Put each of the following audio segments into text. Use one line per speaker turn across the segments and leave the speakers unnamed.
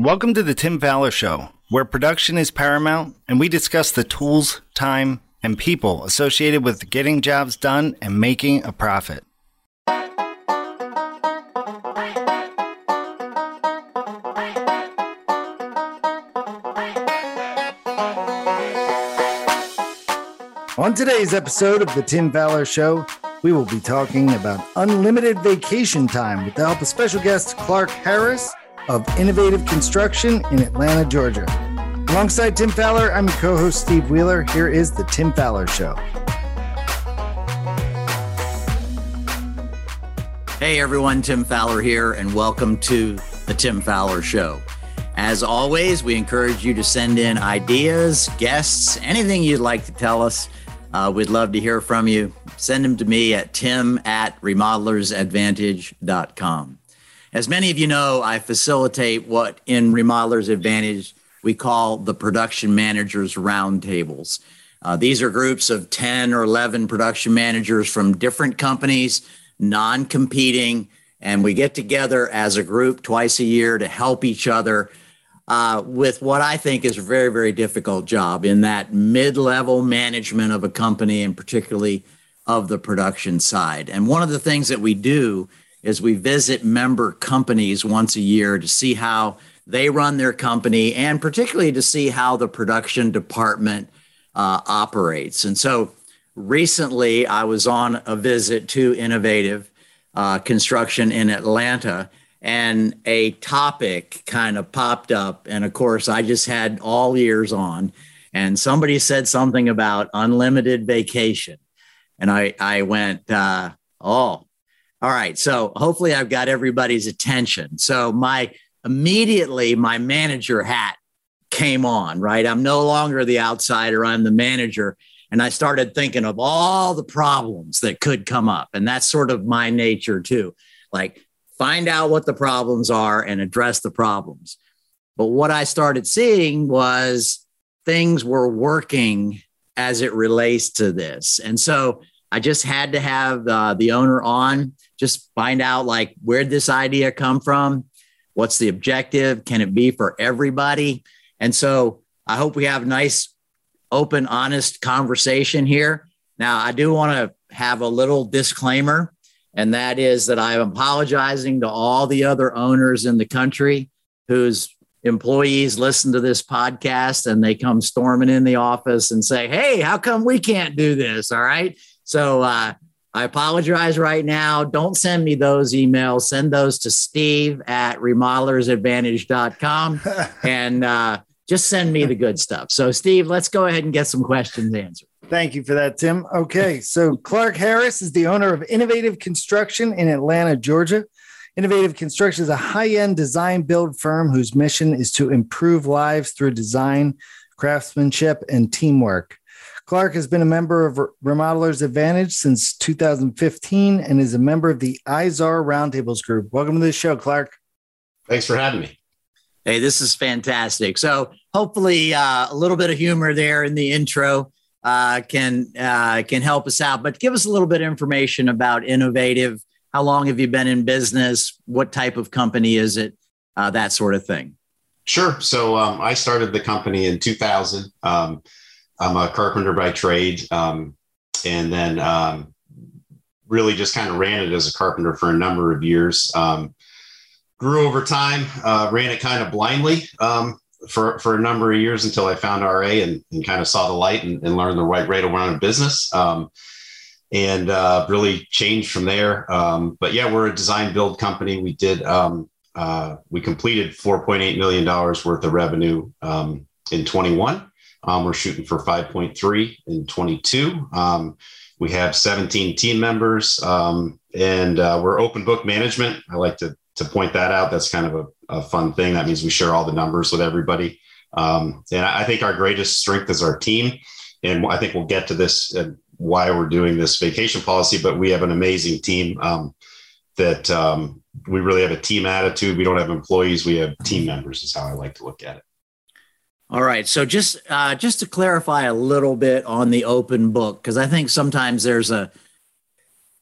Welcome to the Tim Faller Show, where production is paramount and we discuss the tools, time, and people associated with getting jobs done and making a profit. On today's episode of the Tim Faller Show, we will be talking about unlimited vacation time with the help of special guest Clark Harris of Innovative Construction in Atlanta, Georgia. Alongside Tim Faller, I'm co host Steve Wheeler. Here is The Tim Faller Show.
Hey everyone, Tim Faller here, and welcome to The Tim Faller Show. As always, we encourage you to send in ideas, guests, anything you'd like to tell us. Uh, we'd love to hear from you. Send them to me at tim at remodelersadvantage.com. As many of you know, I facilitate what in Remodelers Advantage we call the production managers roundtables. Uh, these are groups of 10 or 11 production managers from different companies, non competing, and we get together as a group twice a year to help each other uh, with what I think is a very, very difficult job in that mid level management of a company and particularly of the production side. And one of the things that we do is we visit member companies once a year to see how they run their company and particularly to see how the production department uh, operates. And so recently I was on a visit to Innovative uh, Construction in Atlanta and a topic kind of popped up. And of course, I just had all ears on. And somebody said something about unlimited vacation. And I, I went, uh, oh, all right. So hopefully I've got everybody's attention. So my immediately my manager hat came on, right? I'm no longer the outsider, I'm the manager. And I started thinking of all the problems that could come up. And that's sort of my nature too. Like find out what the problems are and address the problems. But what I started seeing was things were working as it relates to this. And so I just had to have uh, the owner on, just find out like where this idea come from, what's the objective, can it be for everybody? And so I hope we have a nice, open, honest conversation here. Now, I do want to have a little disclaimer, and that is that I'm apologizing to all the other owners in the country whose employees listen to this podcast and they come storming in the office and say, Hey, how come we can't do this? All right. So uh, I apologize right now. Don't send me those emails. Send those to Steve at remodelersadvantage.com and uh, just send me the good stuff. So, Steve, let's go ahead and get some questions answered.
Thank you for that, Tim. Okay. So, Clark Harris is the owner of Innovative Construction in Atlanta, Georgia. Innovative Construction is a high end design build firm whose mission is to improve lives through design, craftsmanship, and teamwork. Clark has been a member of Remodelers Advantage since 2015 and is a member of the IZAR Roundtables Group. Welcome to the show, Clark.
Thanks for having me.
Hey, this is fantastic. So, hopefully, uh, a little bit of humor there in the intro uh, can uh, can help us out. But give us a little bit of information about Innovative. How long have you been in business? What type of company is it? Uh, that sort of thing.
Sure. So, um, I started the company in 2000. Um, I'm a carpenter by trade, um, and then um, really just kind of ran it as a carpenter for a number of years. Um, grew over time, uh, ran it kind of blindly um, for for a number of years until I found RA and, and kind of saw the light and, and, learned the right way to run a business. Um, and uh, really changed from there. But yeah, we're a design build company. We did uh, we completed 4.8 million dollars worth of revenue in 21 um, we're shooting for 5.3 in 22. Um, we have 17 team members, um, and uh, we're open book management. I like to to point that out. That's kind of a, a fun thing. That means we share all the numbers with everybody. Um, and I think our greatest strength is our team. And I think we'll get to this uh, why we're doing this vacation policy. But we have an amazing team um, that um, we really have a team attitude. We don't have employees. We have team members. Is how I like to look at it.
All right. So just uh, just to clarify a little bit on the open book, because I think sometimes there's a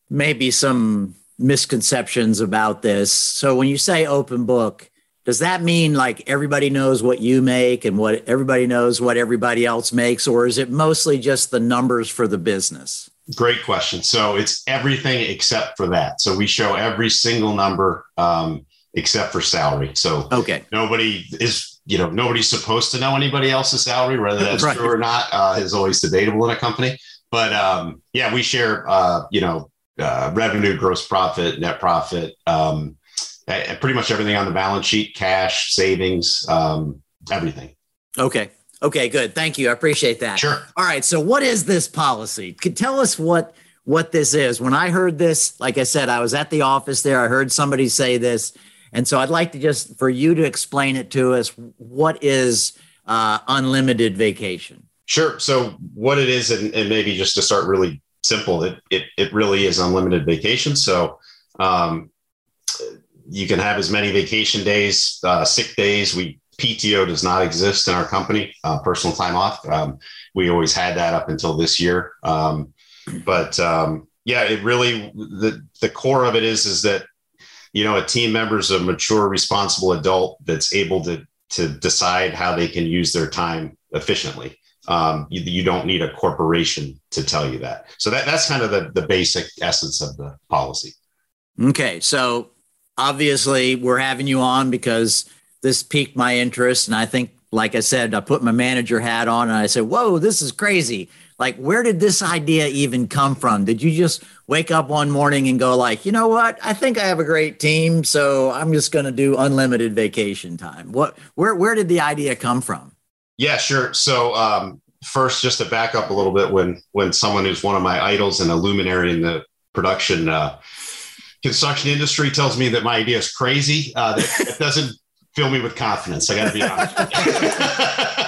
maybe some misconceptions about this. So when you say open book, does that mean like everybody knows what you make and what everybody knows what everybody else makes or is it mostly just the numbers for the business
great question so it's everything except for that so we show every single number um, except for salary so
okay
nobody is you know nobody's supposed to know anybody else's salary whether that's right. true or not uh, is always debatable in a company but um, yeah we share uh, you know uh, revenue gross profit net profit um, pretty much everything on the balance sheet, cash, savings, um, everything.
Okay. Okay, good. Thank you. I appreciate that.
Sure.
All right. So what is this policy? Could tell us what what this is. When I heard this, like I said, I was at the office there. I heard somebody say this. And so I'd like to just for you to explain it to us. What is uh, unlimited vacation?
Sure. So what it is, and, and maybe just to start really simple, it it, it really is unlimited vacation. So um, you can have as many vacation days, uh, sick days. We PTO does not exist in our company, uh, personal time off. Um, we always had that up until this year. Um, but um, yeah, it really the the core of it is is that you know a team member is a mature, responsible adult that's able to to decide how they can use their time efficiently. Um, you, you, don't need a corporation to tell you that. So that that's kind of the the basic essence of the policy.
Okay, so obviously we're having you on because this piqued my interest. And I think, like I said, I put my manager hat on and I said, Whoa, this is crazy. Like, where did this idea even come from? Did you just wake up one morning and go, like, you know what? I think I have a great team, so I'm just going to do unlimited vacation time. What, where, where did the idea come from?
Yeah, sure. So, um, first, just to back up a little bit, when when someone who's one of my idols and a luminary in the production uh, construction industry tells me that my idea is crazy. Uh, that, that doesn't fill me with confidence. I got to be honest.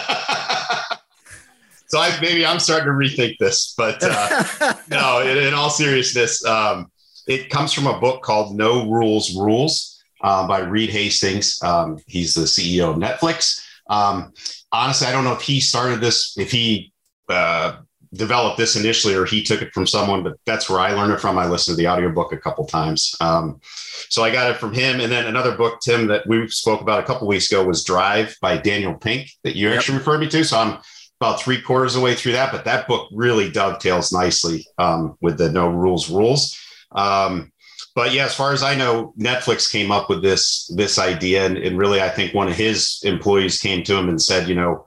so I, maybe I'm starting to rethink this, but uh, no, in, in, all seriousness, um, it comes from a book called No Rules Rules uh, by Reed Hastings. Um, he's the CEO of Netflix. Um, honestly, I don't know if he started this, if he uh, developed this initially or he took it from someone, but that's where I learned it from. I listened to the audiobook a couple times. Um, so I got it from him. And then another book, Tim, that we spoke about a couple weeks ago was Drive by Daniel Pink that you yep. actually referred me to. So I'm about three quarters of the way through that, but that book really dovetails nicely um, with the no rules rules. Um, but yeah, as far as I know, Netflix came up with this this idea, and, and really, I think one of his employees came to him and said, you know,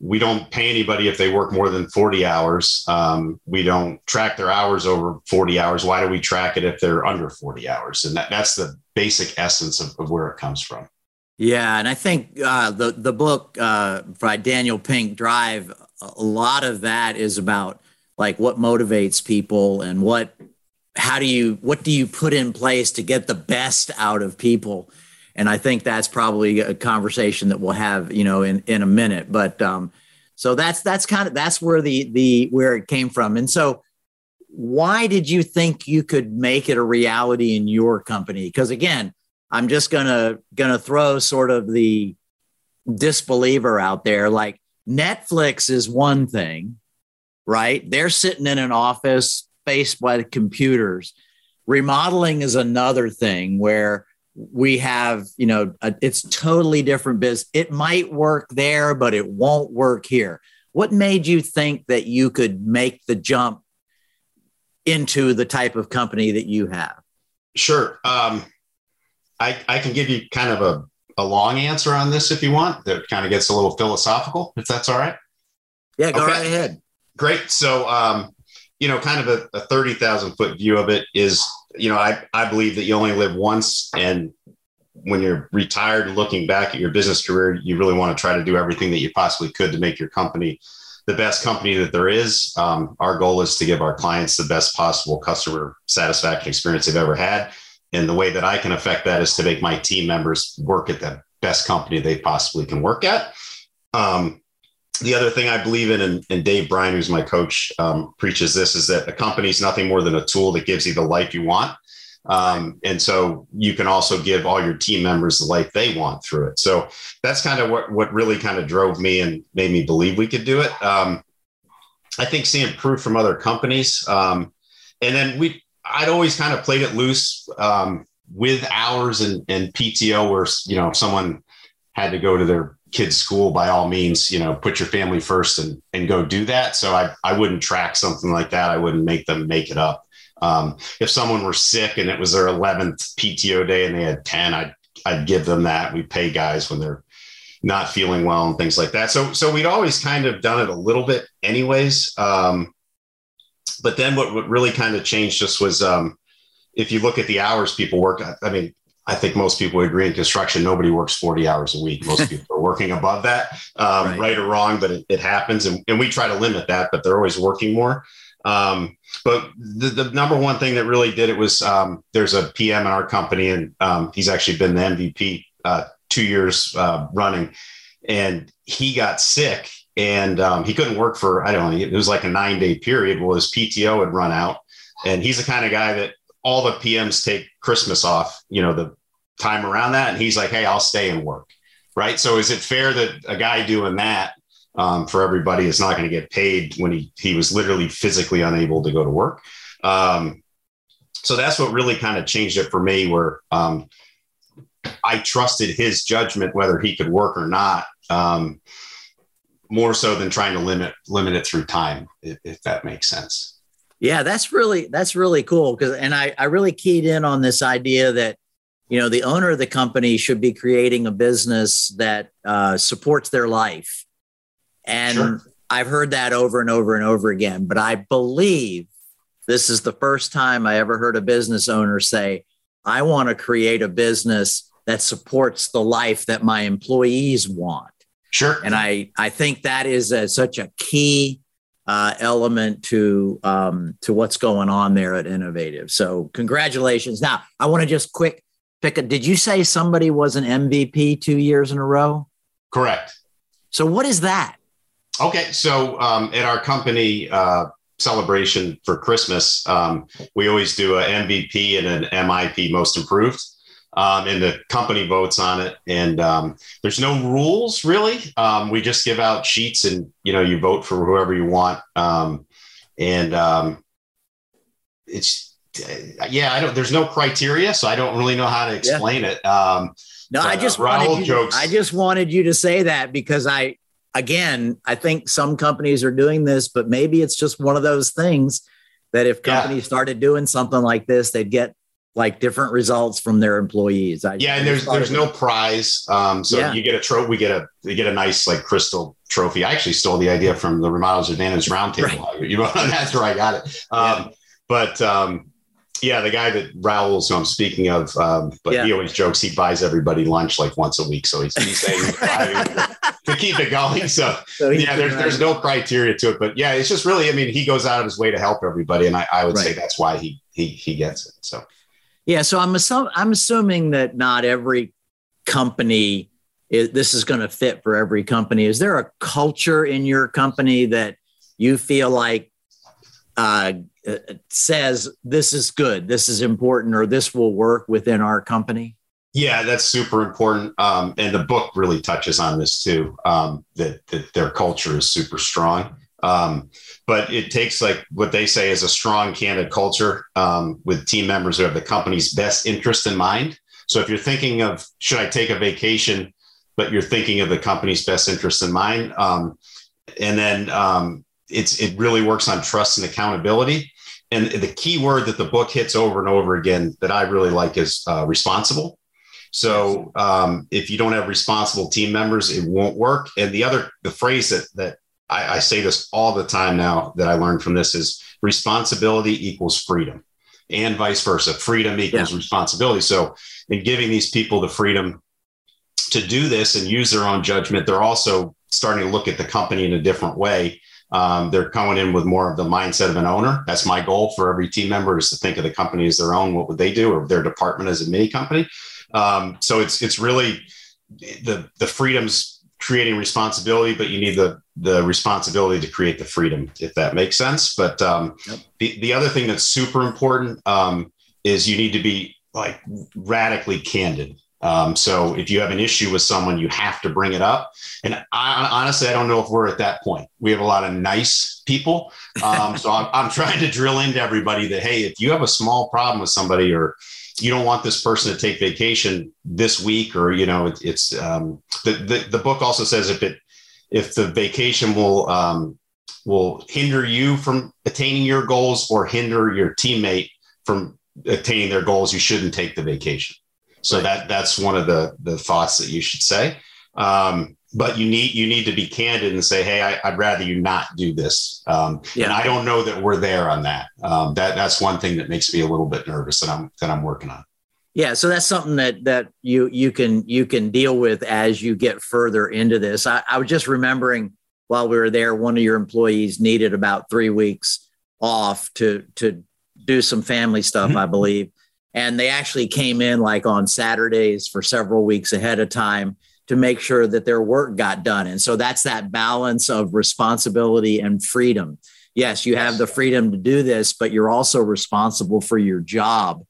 we don't pay anybody if they work more than 40 hours. Um, we don't track their hours over 40 hours. Why do we track it if they're under 40 hours? And that, that's the basic essence of, of where it comes from.
Yeah, and I think uh, the the book uh, by Daniel Pink, Drive, a lot of that is about like what motivates people and what how do you what do you put in place to get the best out of people and I think that's probably a conversation that we'll have, you know, in in a minute. But um, so that's that's kind of that's where the the where it came from. And so, why did you think you could make it a reality in your company? Because again, I'm just gonna gonna throw sort of the disbeliever out there. Like Netflix is one thing, right? They're sitting in an office faced by the computers. Remodeling is another thing where we have you know a, it's totally different business it might work there but it won't work here what made you think that you could make the jump into the type of company that you have
sure um, I, I can give you kind of a, a long answer on this if you want that kind of gets a little philosophical if that's all right
yeah go okay. right ahead
great so um, you know kind of a, a 30000 foot view of it is you know, I, I believe that you only live once. And when you're retired and looking back at your business career, you really want to try to do everything that you possibly could to make your company the best company that there is. Um, our goal is to give our clients the best possible customer satisfaction experience they've ever had. And the way that I can affect that is to make my team members work at the best company they possibly can work at. Um, the other thing I believe in, and, and Dave Bryan, who's my coach, um, preaches this is that a company is nothing more than a tool that gives you the life you want. Um, and so you can also give all your team members the life they want through it. So that's kind of what, what really kind of drove me and made me believe we could do it. Um, I think seeing proof from other companies. Um, and then we, I'd always kind of played it loose. Um, with hours and, and PTO where, you know, if someone had to go to their kid's school, by all means, you know, put your family first and, and go do that. So I, I wouldn't track something like that. I wouldn't make them make it up. Um, if someone were sick and it was their 11th PTO day and they had 10, I'd, I'd give them that. We pay guys when they're not feeling well and things like that. So, so we'd always kind of done it a little bit anyways. Um, but then what, what really kind of changed just was, um, if you look at the hours people work, I mean, I think most people agree in construction, nobody works 40 hours a week. Most people are working above that, um, right. right. or wrong, but it, it happens. And, and, we try to limit that, but they're always working more. Um, but the, the, number one thing that really did it was um, there's a PM in our company, and um, he's actually been the MVP uh, two years uh, running. And he got sick and um, he couldn't work for, I don't know, it was like a nine day period. Well, his PTO had run out. And he's the kind of guy that all the PMs take Christmas off, you know, the time around that. And he's like, hey, I'll stay and work. Right. So is it fair that a guy doing that um, for everybody is not going to get paid when he, he was literally physically unable to go to work? Um, so that's what really kind of changed it for me, where um, I trusted his judgment whether he could work or not, um, more so than trying to limit limit it through time, if, if that makes sense.
Yeah, that's really that's really cool because and I I really keyed in on this idea that you know the owner of the company should be creating a business that uh, supports their life, and sure. I've heard that over and over and over again. But I believe this is the first time I ever heard a business owner say, "I want to create a business that supports the life that my employees want."
Sure.
And I I think that is a, such a key uh, element to um, to what's going on there at Innovative. So congratulations. Now I want to just quick pick a. Did you say somebody was an MVP two years in a row?
Correct.
So what is that?
Okay, so um, at our company uh, celebration for Christmas, um, we always do an MVP and an MIP, Most Improved um, and the company votes on it. And um, there's no rules really. Um, we just give out sheets, and you know, you vote for whoever you want. Um, and um, it's yeah, I don't. There's no criteria, so I don't really know how to explain yeah. it. Um,
no, I just uh, wanted you, jokes. I just wanted you to say that because I, again, I think some companies are doing this, but maybe it's just one of those things that if companies yeah. started doing something like this, they'd get like different results from their employees.
I, yeah, and there's there's no prize. Um, so yeah. you get a trophy. We get a you get a nice like crystal trophy. I actually stole the idea from the Remodelers Advantage Roundtable. Right. You know, that's where I got it. Um, yeah. But um, yeah, the guy that Raul's who I'm speaking of, um, but yeah. he always jokes he buys everybody lunch like once a week. So he's, he's saying to keep it going. So, so yeah, there's, there's no criteria to it, but yeah, it's just really, I mean, he goes out of his way to help everybody. And I, I would right. say that's why he, he, he gets it. So.
Yeah, so I'm I'm assuming that not every company is, this is going to fit for every company. Is there a culture in your company that you feel like uh, says this is good, this is important, or this will work within our company?
Yeah, that's super important. Um, and the book really touches on this too. Um, that that their culture is super strong. Um, but it takes like what they say is a strong, candid culture um, with team members who have the company's best interest in mind. So if you're thinking of should I take a vacation, but you're thinking of the company's best interest in mind, um, and then um, it's it really works on trust and accountability. And the key word that the book hits over and over again that I really like is uh, responsible. So um, if you don't have responsible team members, it won't work. And the other the phrase that that I, I say this all the time now that I learned from this is responsibility equals freedom and vice versa. Freedom equals yeah. responsibility. So, in giving these people the freedom to do this and use their own judgment, they're also starting to look at the company in a different way. Um, they're coming in with more of the mindset of an owner. That's my goal for every team member is to think of the company as their own. What would they do, or their department as a mini company? Um, so it's it's really the the freedoms creating responsibility, but you need the the responsibility to create the freedom, if that makes sense. But um, yep. the the other thing that's super important um, is you need to be like radically candid. Um, so if you have an issue with someone, you have to bring it up. And I, honestly, I don't know if we're at that point. We have a lot of nice people, um, so I'm, I'm trying to drill into everybody that hey, if you have a small problem with somebody or you don't want this person to take vacation this week or you know it, it's um, the, the the book also says if it if the vacation will um, will hinder you from attaining your goals or hinder your teammate from attaining their goals, you shouldn't take the vacation. So right. that that's one of the the thoughts that you should say. Um, but you need you need to be candid and say, hey, I, would rather you not do this. Um, yeah. And I don't know that we're there on that. Um, that that's one thing that makes me a little bit nervous that I'm that I'm working on.
Yeah, so that's something that that you you can you can deal with as you get further into this. I, I was just remembering while we were there, one of your employees needed about three weeks off to to do some family stuff, mm-hmm. I believe. And they actually came in like on Saturdays for several weeks ahead of time to make sure that their work got done. And so that's that balance of responsibility and freedom. Yes, you have the freedom to do this, but you're also responsible for your job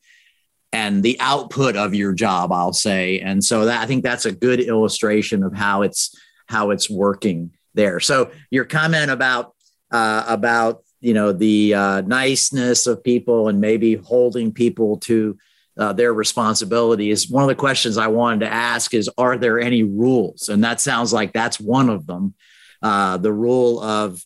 and the output of your job, I'll say. And so that I think that's a good illustration of how it's how it's working there. So your comment about uh, about you know the uh, niceness of people and maybe holding people to uh, their responsibility is one of the questions I wanted to ask is are there any rules? And that sounds like that's one of them. Uh, the rule of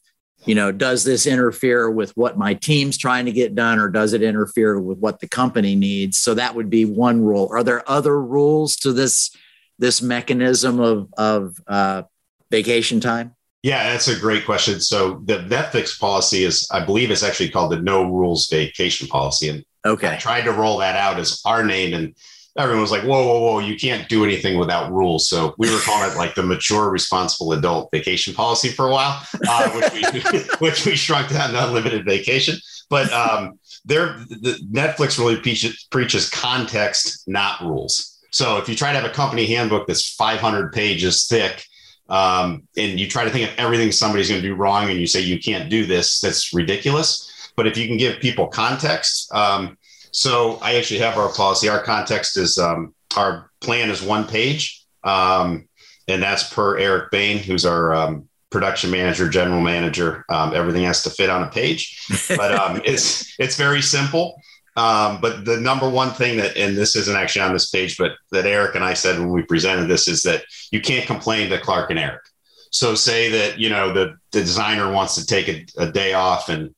you know does this interfere with what my team's trying to get done or does it interfere with what the company needs? So that would be one rule. Are there other rules to this this mechanism of of uh, vacation time?
Yeah that's a great question. So the netflix policy is i believe it's actually called the no rules vacation policy. And okay i tried to roll that out as our name and everyone was like, whoa, whoa, whoa, you can't do anything without rules. So we were calling it like the mature, responsible adult vacation policy for a while, uh, which, we, which we shrunk down to unlimited vacation. But um, there, the Netflix really preaches, preaches context, not rules. So if you try to have a company handbook that's 500 pages thick, um, and you try to think of everything somebody's going to do wrong, and you say you can't do this, that's ridiculous. But if you can give people context, um, so I actually have our policy. Our context is um, our plan is one page, um, and that's per Eric Bain, who's our um, production manager, general manager. Um, everything has to fit on a page, but um, it's it's very simple. Um, but the number one thing that, and this isn't actually on this page, but that Eric and I said when we presented this is that you can't complain to Clark and Eric. So say that you know the the designer wants to take a, a day off and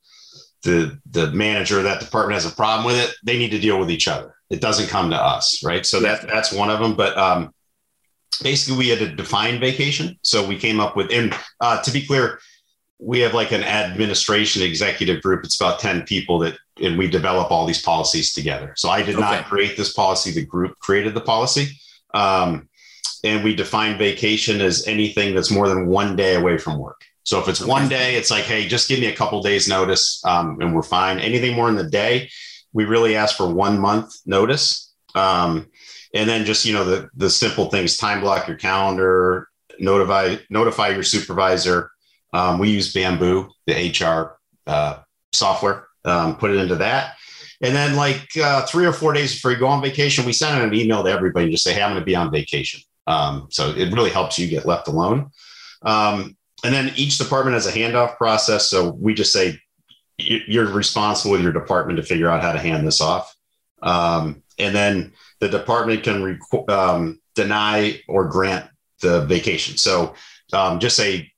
the the manager of that department has a problem with it, they need to deal with each other. It doesn't come to us, right? So that that's one of them. But um, basically, we had to define vacation. So we came up with, and uh, to be clear, we have like an administration executive group. It's about ten people that, and we develop all these policies together. So I did okay. not create this policy. The group created the policy. Um, and we define vacation as anything that's more than one day away from work. So if it's one day, it's like, hey, just give me a couple days notice, um, and we're fine. Anything more in the day, we really ask for one month notice. Um, and then just you know the the simple things: time block your calendar, notify notify your supervisor. Um, we use Bamboo, the HR uh, software. Um, put it into that. And then, like uh, three or four days before you go on vacation, we send an email to everybody and just say, "Hey, I'm going to be on vacation." Um, so it really helps you get left alone. Um, and then each department has a handoff process. So we just say you're responsible with your department to figure out how to hand this off. Um, and then the department can rec- um, deny or grant the vacation. So um, just say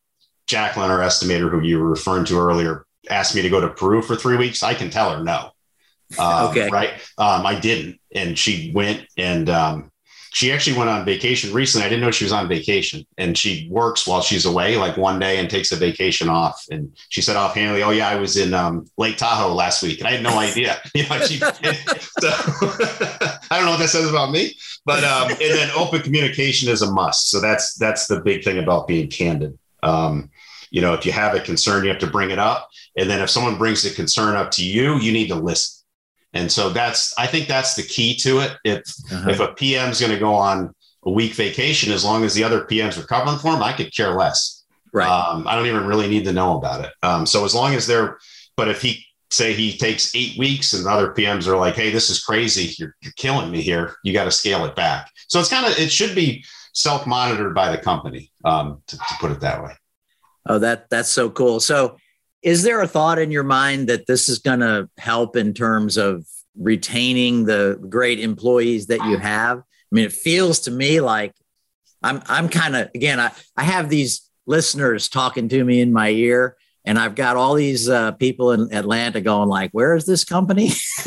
Jacqueline, our estimator, who you were referring to earlier, asked me to go to Peru for three weeks. I can tell her no. Um, okay. Right. Um, I didn't. And she went and um, she actually went on vacation recently. I didn't know she was on vacation and she works while she's away, like one day and takes a vacation off. And she said offhandedly, Oh yeah, I was in um, Lake Tahoe last week. And I had no idea. you know, she, so I don't know what that says about me, but, um, and then open communication is a must. So that's, that's the big thing about being candid. Um, you know, if you have a concern, you have to bring it up. And then if someone brings the concern up to you, you need to listen and so that's I think that's the key to it. If uh-huh. if a PM is going to go on a week vacation, as long as the other PMs are covering for him, I could care less. Right. Um, I don't even really need to know about it. Um, so as long as they're, but if he say he takes eight weeks and other PMs are like, hey, this is crazy, you're, you're killing me here. You got to scale it back. So it's kind of it should be self monitored by the company, um, to, to put it that way.
Oh, that that's so cool. So is there a thought in your mind that this is going to help in terms of retaining the great employees that you have? I mean, it feels to me like I'm I'm kind of again, I, I have these listeners talking to me in my ear, and I've got all these uh, people in Atlanta going like, "Where is this company?"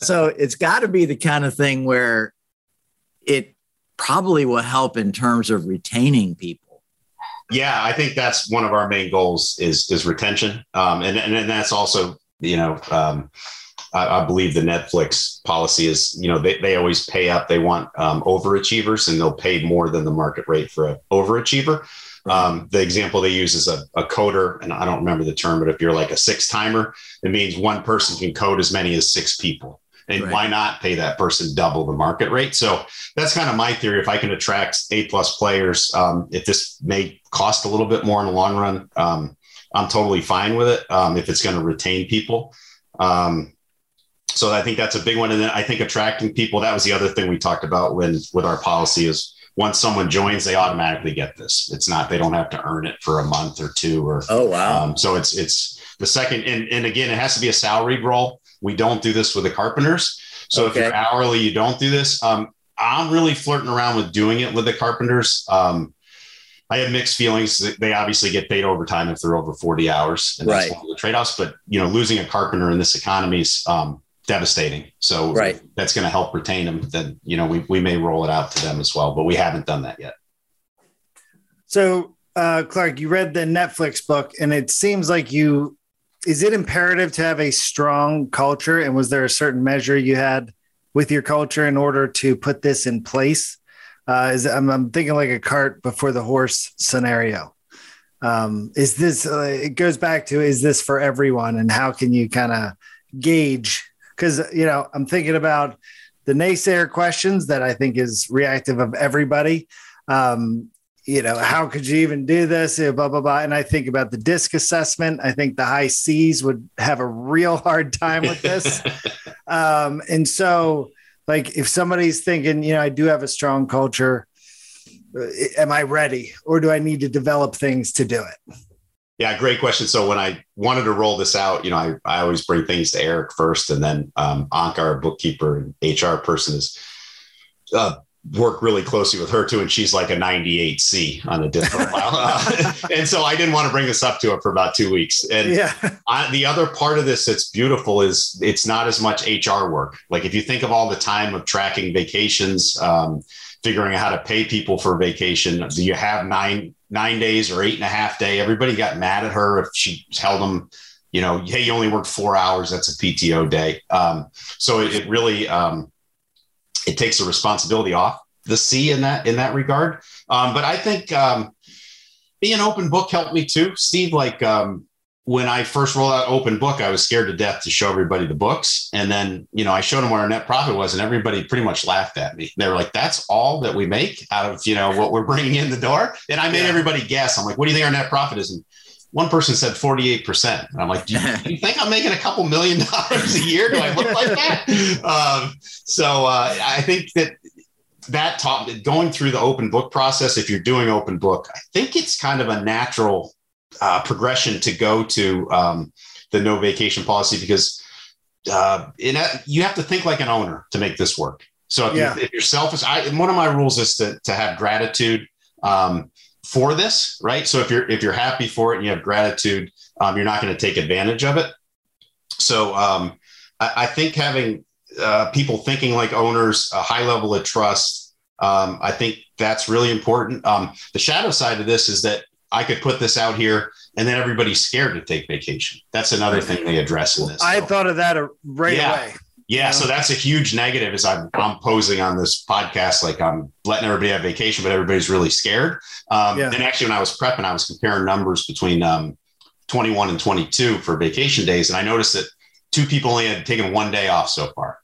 so it's got to be the kind of thing where it probably will help in terms of retaining people.
Yeah, I think that's one of our main goals is is retention, um, and, and and that's also you know um, I, I, believe the Netflix policy is you know they, they always pay up. They want um, overachievers, and they'll pay more than the market rate for an overachiever. Um, the example they use is a, a, coder, and I don't remember the term, but if you're like a six timer, it means one person can code as many as six people. And right. why not pay that person double the market rate? So that's kind of my theory. If I can attract A plus players, um, if this may cost a little bit more in the long run, um, I'm totally fine with it. Um, if it's going to retain people. Um, so I think that's a big one. And then I think attracting people, that was the other thing we talked about when with our policy is once someone joins, they automatically get this. It's not, they don't have to earn it for a month or two or,
oh, wow.
Um, so it's, it's the second, and, and again, it has to be a salaried role. We don't do this with the carpenters. So okay. if you're hourly, you don't do this. Um, I'm really flirting around with doing it with the carpenters. Um, I have mixed feelings. They obviously get paid overtime if they're over 40 hours, and that's right. one of the trade-offs. But you know, losing a carpenter in this economy is um, devastating. So right. that's going to help retain them. Then you know, we we may roll it out to them as well, but we haven't done that yet.
So, uh, Clark, you read the Netflix book, and it seems like you. Is it imperative to have a strong culture? And was there a certain measure you had with your culture in order to put this in place? Uh, is I'm, I'm, thinking like a cart before the horse scenario. Um, is this? Uh, it goes back to is this for everyone, and how can you kind of gauge? Because you know, I'm thinking about the naysayer questions that I think is reactive of everybody. Um, you know, how could you even do this? Blah blah blah. And I think about the disc assessment. I think the high C's would have a real hard time with this. um, and so like if somebody's thinking, you know, I do have a strong culture, uh, am I ready or do I need to develop things to do it?
Yeah, great question. So when I wanted to roll this out, you know, I, I always bring things to Eric first, and then um, Anka, our bookkeeper and HR person, is uh, work really closely with her too, and she's like a 98C on the disc profile. uh, and so I didn't want to bring this up to her for about two weeks. And yeah. I, the other part of this that's beautiful is it's not as much HR work. Like if you think of all the time of tracking vacations, um, figuring out how to pay people for vacation, do you have nine nine days or eight and a half day? Everybody got mad at her if she held them. You know, hey, you only worked four hours. That's a PTO day. Um, so it, it really um, it takes the responsibility off the C in that in that regard. Um, but I think um, being open book helped me too, Steve. Like um, when I first rolled out open book, I was scared to death to show everybody the books, and then you know I showed them what our net profit was, and everybody pretty much laughed at me. They were like, "That's all that we make out of you know what we're bringing in the door," and I made yeah. everybody guess. I'm like, "What do you think our net profit is?" And one person said 48%. And I'm like, do you, do you, think I'm making a couple million dollars a year? Do I look like that? Um, so uh, I think that that taught going through the open book process. If you're doing open book, I think it's kind of a natural uh, progression to go to um, the no vacation policy because uh, in a, you have to think like an owner to make this work. So if, yeah. you, if you're selfish, I, one of my rules is to, to have gratitude. Um, for this, right? So if you're if you're happy for it and you have gratitude, um, you're not going to take advantage of it. So um, I, I, think having uh, people thinking like owners, a high level of trust, um, I think that's really important. Um, the shadow side of this is that I could put this out here and then everybody's scared to take vacation. That's another thing they address in this.
I so. thought of that right yeah. away.
Yeah, so that's a huge negative. Is I'm I'm posing on this podcast like I'm letting everybody have vacation, but everybody's really scared. Um, yeah. And actually, when I was prepping, I was comparing numbers between um, 21 and 22 for vacation days, and I noticed that two people only had taken one day off so far.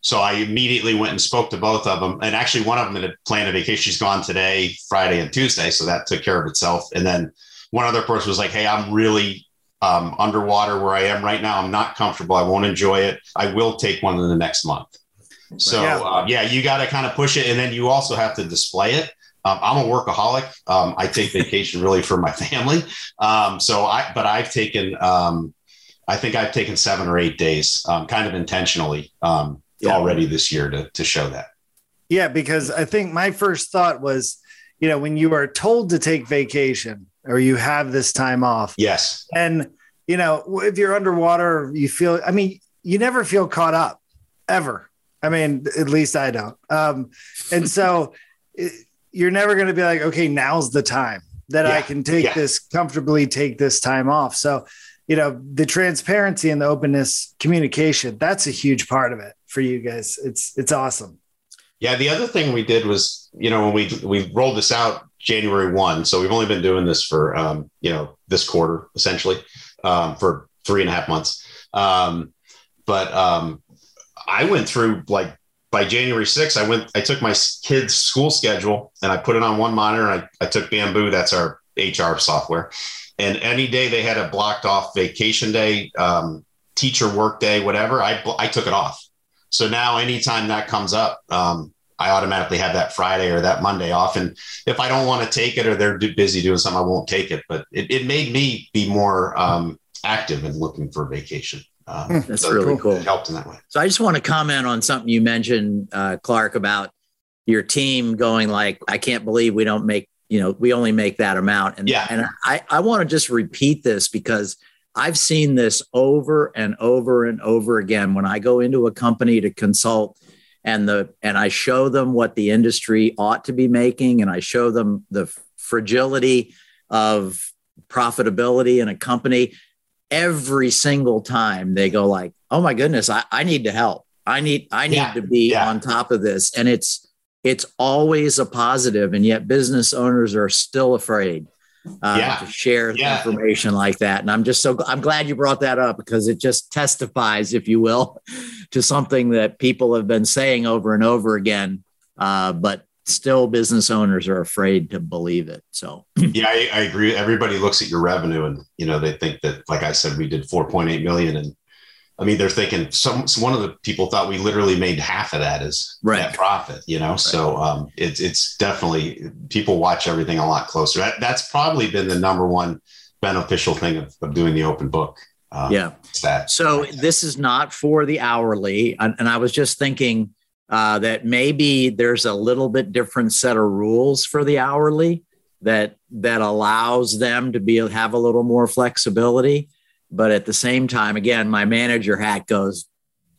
So I immediately went and spoke to both of them, and actually one of them had planned a vacation. She's gone today, Friday, and Tuesday, so that took care of itself. And then one other person was like, "Hey, I'm really um, underwater where I am right now. I'm not comfortable. I won't enjoy it. I will take one in the next month. So yeah, uh, yeah you got to kind of push it, and then you also have to display it. Um, I'm a workaholic. Um, I take vacation really for my family. Um, so I, but I've taken um, I think I've taken seven or eight days, um, kind of intentionally um, yeah. already this year to to show that.
Yeah, because I think my first thought was, you know, when you are told to take vacation or you have this time off.
Yes.
And you know, if you're underwater, you feel. I mean, you never feel caught up, ever. I mean, at least I don't. Um, and so. It, you're never going to be like, okay, now's the time that yeah, I can take yeah. this comfortably, take this time off. So, you know, the transparency and the openness, communication, that's a huge part of it for you guys. It's, it's awesome.
Yeah. The other thing we did was, you know, when we, we rolled this out January 1, so we've only been doing this for, um, you know, this quarter essentially, um, for three and a half months. Um, but, um, I went through like by January 6th, I went, I took my kids' school schedule and I put it on one monitor. And I, I took Bamboo, that's our HR software. And any day they had a blocked off vacation day, um, teacher work day, whatever, I, I took it off. So now anytime that comes up, um, I automatically have that Friday or that Monday off. And if I don't want to take it or they're busy doing something, I won't take it. But it, it made me be more um, active in looking for vacation.
Um, hmm, That's so really cool.
It helped in that way.
So I just want to comment on something you mentioned, uh, Clark, about your team going like, I can't believe we don't make, you know, we only make that amount. And
yeah.
and I, I want to just repeat this because I've seen this over and over and over again when I go into a company to consult and the and I show them what the industry ought to be making and I show them the fragility of profitability in a company every single time they go like, oh my goodness, I, I need to help. I need I need yeah. to be yeah. on top of this. And it's it's always a positive, and yet business owners are still afraid uh, yeah. to share information like that. And I'm just so I'm glad you brought that up because it just testifies, if you will, to something that people have been saying over and over again. Uh, but still business owners are afraid to believe it. So
yeah, I, I, agree. Everybody looks at your revenue and you know they think that, like I said, we did 4.8 million, and I mean they're thinking some. One of the people thought we literally made half of that as right. net profit. You know, right. so um, it's it's definitely people watch everything a lot closer. That, that's probably been the number one beneficial thing of, of doing the open book.
Um, yeah. That. So this is not for the hourly, and, and I was just thinking uh, that maybe there's a little bit different set of rules for the hourly that that allows them to be have a little more flexibility but at the same time again my manager hat goes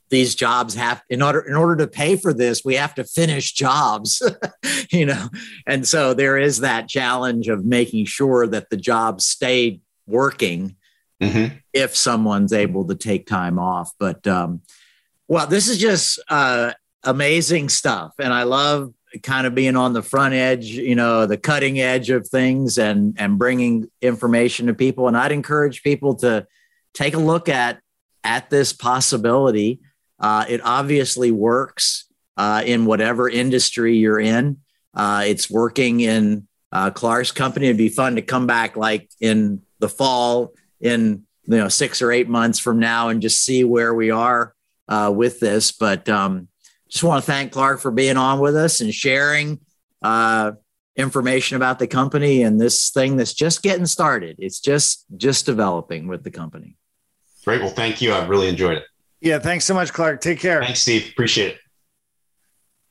these jobs have in order in order to pay for this we have to finish jobs you know and so there is that challenge of making sure that the jobs stay working mm-hmm. if someone's able to take time off but um well this is just uh amazing stuff. And I love kind of being on the front edge, you know, the cutting edge of things and and bringing information to people. And I'd encourage people to take a look at at this possibility. Uh, it obviously works uh, in whatever industry you're in. Uh, it's working in uh, Clark's company. It'd be fun to come back like in the fall, in you know six or eight months from now, and just see where we are uh, with this. But um, just want to thank Clark for being on with us and sharing uh, information about the company and this thing that's just getting started. It's just just developing with the company.
Great. Well, thank you. I've really enjoyed it.
Yeah. Thanks so much, Clark. Take care.
Thanks, Steve. Appreciate it.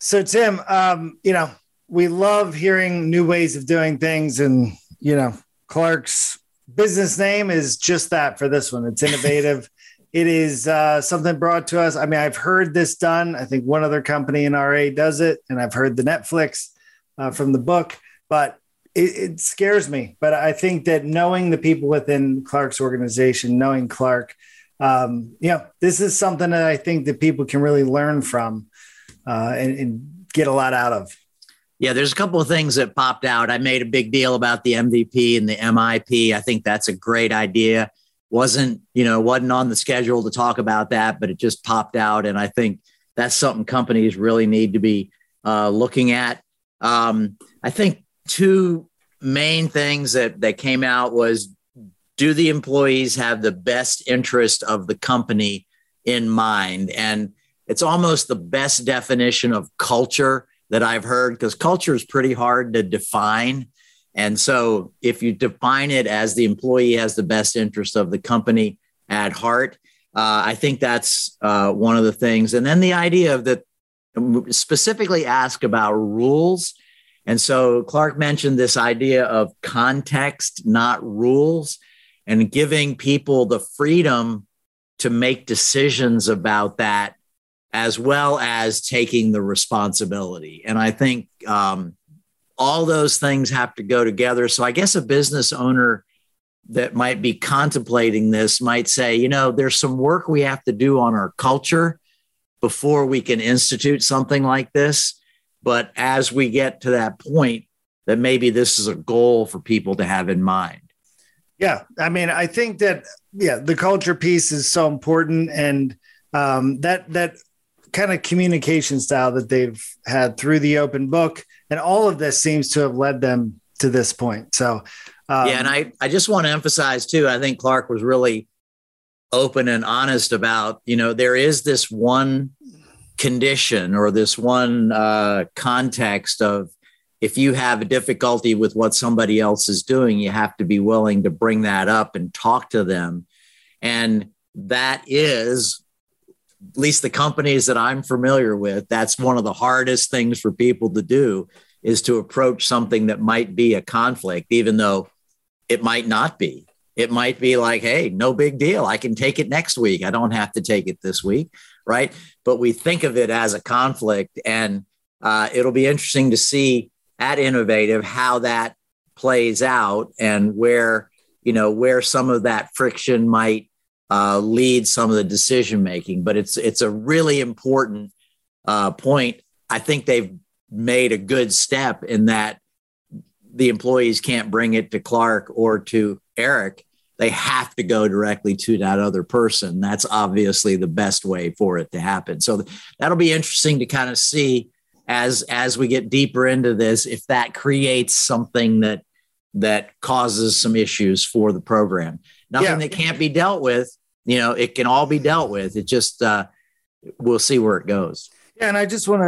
So, Tim, um, you know, we love hearing new ways of doing things, and you know, Clark's business name is just that for this one. It's innovative. It is uh, something brought to us. I mean, I've heard this done. I think one other company in RA does it, and I've heard the Netflix uh, from the book, but it, it, scares me. But I think that knowing the people within Clark's organization, knowing Clark, um, you know, this is something that I think that people can really learn from uh, and, and get a lot out of.
Yeah, there's a couple of things that popped out. I made a big deal about the MVP and the MIP. I think that's a great idea wasn't you know wasn't on the schedule to talk about that but it just popped out and i think that's something companies really need to be uh, looking at um, i think two main things that that came out was do the employees have the best interest of the company in mind and it's almost the best definition of culture that i've heard because culture is pretty hard to define and so if you define it as the employee has the best interest of the company, at heart. Uh, I think that's uh, one of the things. And then the idea of that specifically ask about rules. And so Clark mentioned this idea of context, not rules, and giving people the freedom to make decisions about that, as well as taking the responsibility. And I think um, all those things have to go together. So I guess a business owner that might be contemplating this might say, you know, there's some work we have to do on our culture before we can institute something like this. But as we get to that point, that maybe this is a goal for people to have in mind.
Yeah. I mean, I think that, yeah, the culture piece is so important. And um, that, that kind of communication style that they've had through the open book and all of this seems to have led them to this point. So,
um, yeah, and I, I just want to emphasize too, I think Clark was really open and honest about, you know, there is this one condition or this one uh, context of if you have a difficulty with what somebody else is doing, you have to be willing to bring that up and talk to them. And that is, at least the companies that I'm familiar with, that's one of the hardest things for people to do is to approach something that might be a conflict, even though it might not be. It might be like, hey, no big deal. I can take it next week. I don't have to take it this week. Right. But we think of it as a conflict. And uh, it'll be interesting to see at Innovative how that plays out and where, you know, where some of that friction might uh, lead some of the decision making. But it's it's a really important uh, point. I think they've made a good step in that the employees can't bring it to Clark or to Eric. They have to go directly to that other person. That's obviously the best way for it to happen. So that'll be interesting to kind of see as as we get deeper into this if that creates something that that causes some issues for the program. Nothing yeah. that can't be dealt with. You know, it can all be dealt with. It just uh, we'll see where it goes.
Yeah, and I just want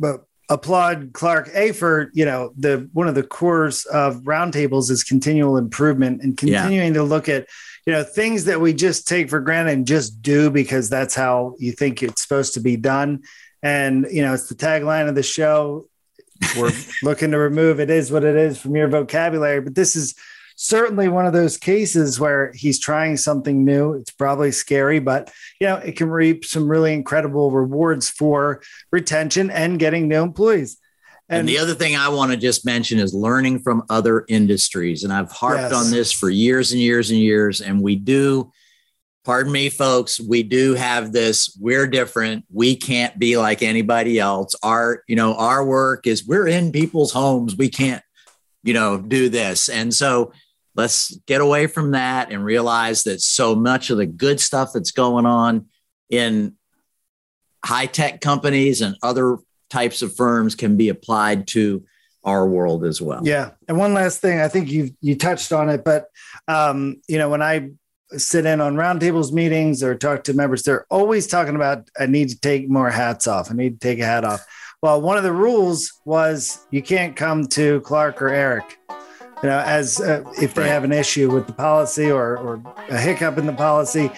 to applaud Clark A for you know the one of the cores of roundtables is continual improvement and continuing yeah. to look at you know things that we just take for granted and just do because that's how you think it's supposed to be done. And you know it's the tagline of the show. We're looking to remove it is what it is from your vocabulary, but this is certainly one of those cases where he's trying something new. It's probably scary, but you know, it can reap some really incredible rewards for retention and getting new employees.
And, and the other thing I want to just mention is learning from other industries. And I've harped yes. on this for years and years and years. And we do, pardon me, folks, we do have this. We're different. We can't be like anybody else. Our, you know, our work is we're in people's homes. We can't, you know, do this. And so let's get away from that and realize that so much of the good stuff that's going on in high tech companies and other types of firms can be applied to our world as well.
Yeah. And one last thing, I think you you touched on it, but um, you know, when I sit in on roundtables meetings or talk to members, they're always talking about I need to take more hats off. I need to take a hat off. Well, one of the rules was you can't come to Clark or Eric you know, as uh, if they have an issue with the policy or, or a hiccup in the policy.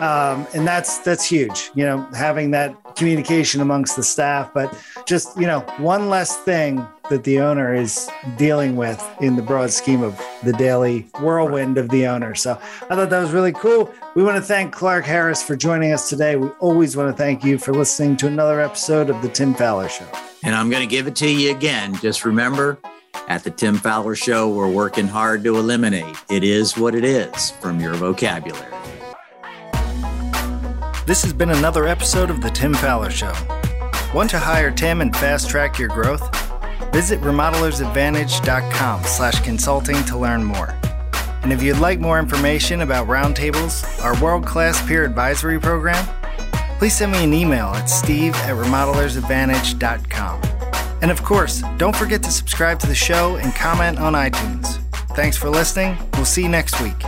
Um, and that's that's huge, you know, having that communication amongst the staff. But just you know, one less thing that the owner is dealing with in the broad scheme of the daily whirlwind of the owner. So I thought that was really cool. We want to thank Clark Harris for joining us today. We always want to thank you for listening to another episode of the Tim Faller Show.
And I'm going to give it to you again. Just remember at the Tim Faller Show, we're working hard to eliminate it is what it is from your vocabulary.
This has been another episode of the Tim Faller Show. Want to hire Tim and fast track your growth? Visit remodelersadvantage.com slash consulting to learn more. And if you'd like more information about Roundtables, our world-class peer advisory program, please send me an email at steve at remodelersadvantage.com. And of course, don't forget to subscribe to the show and comment on iTunes. Thanks for listening. We'll see you next week.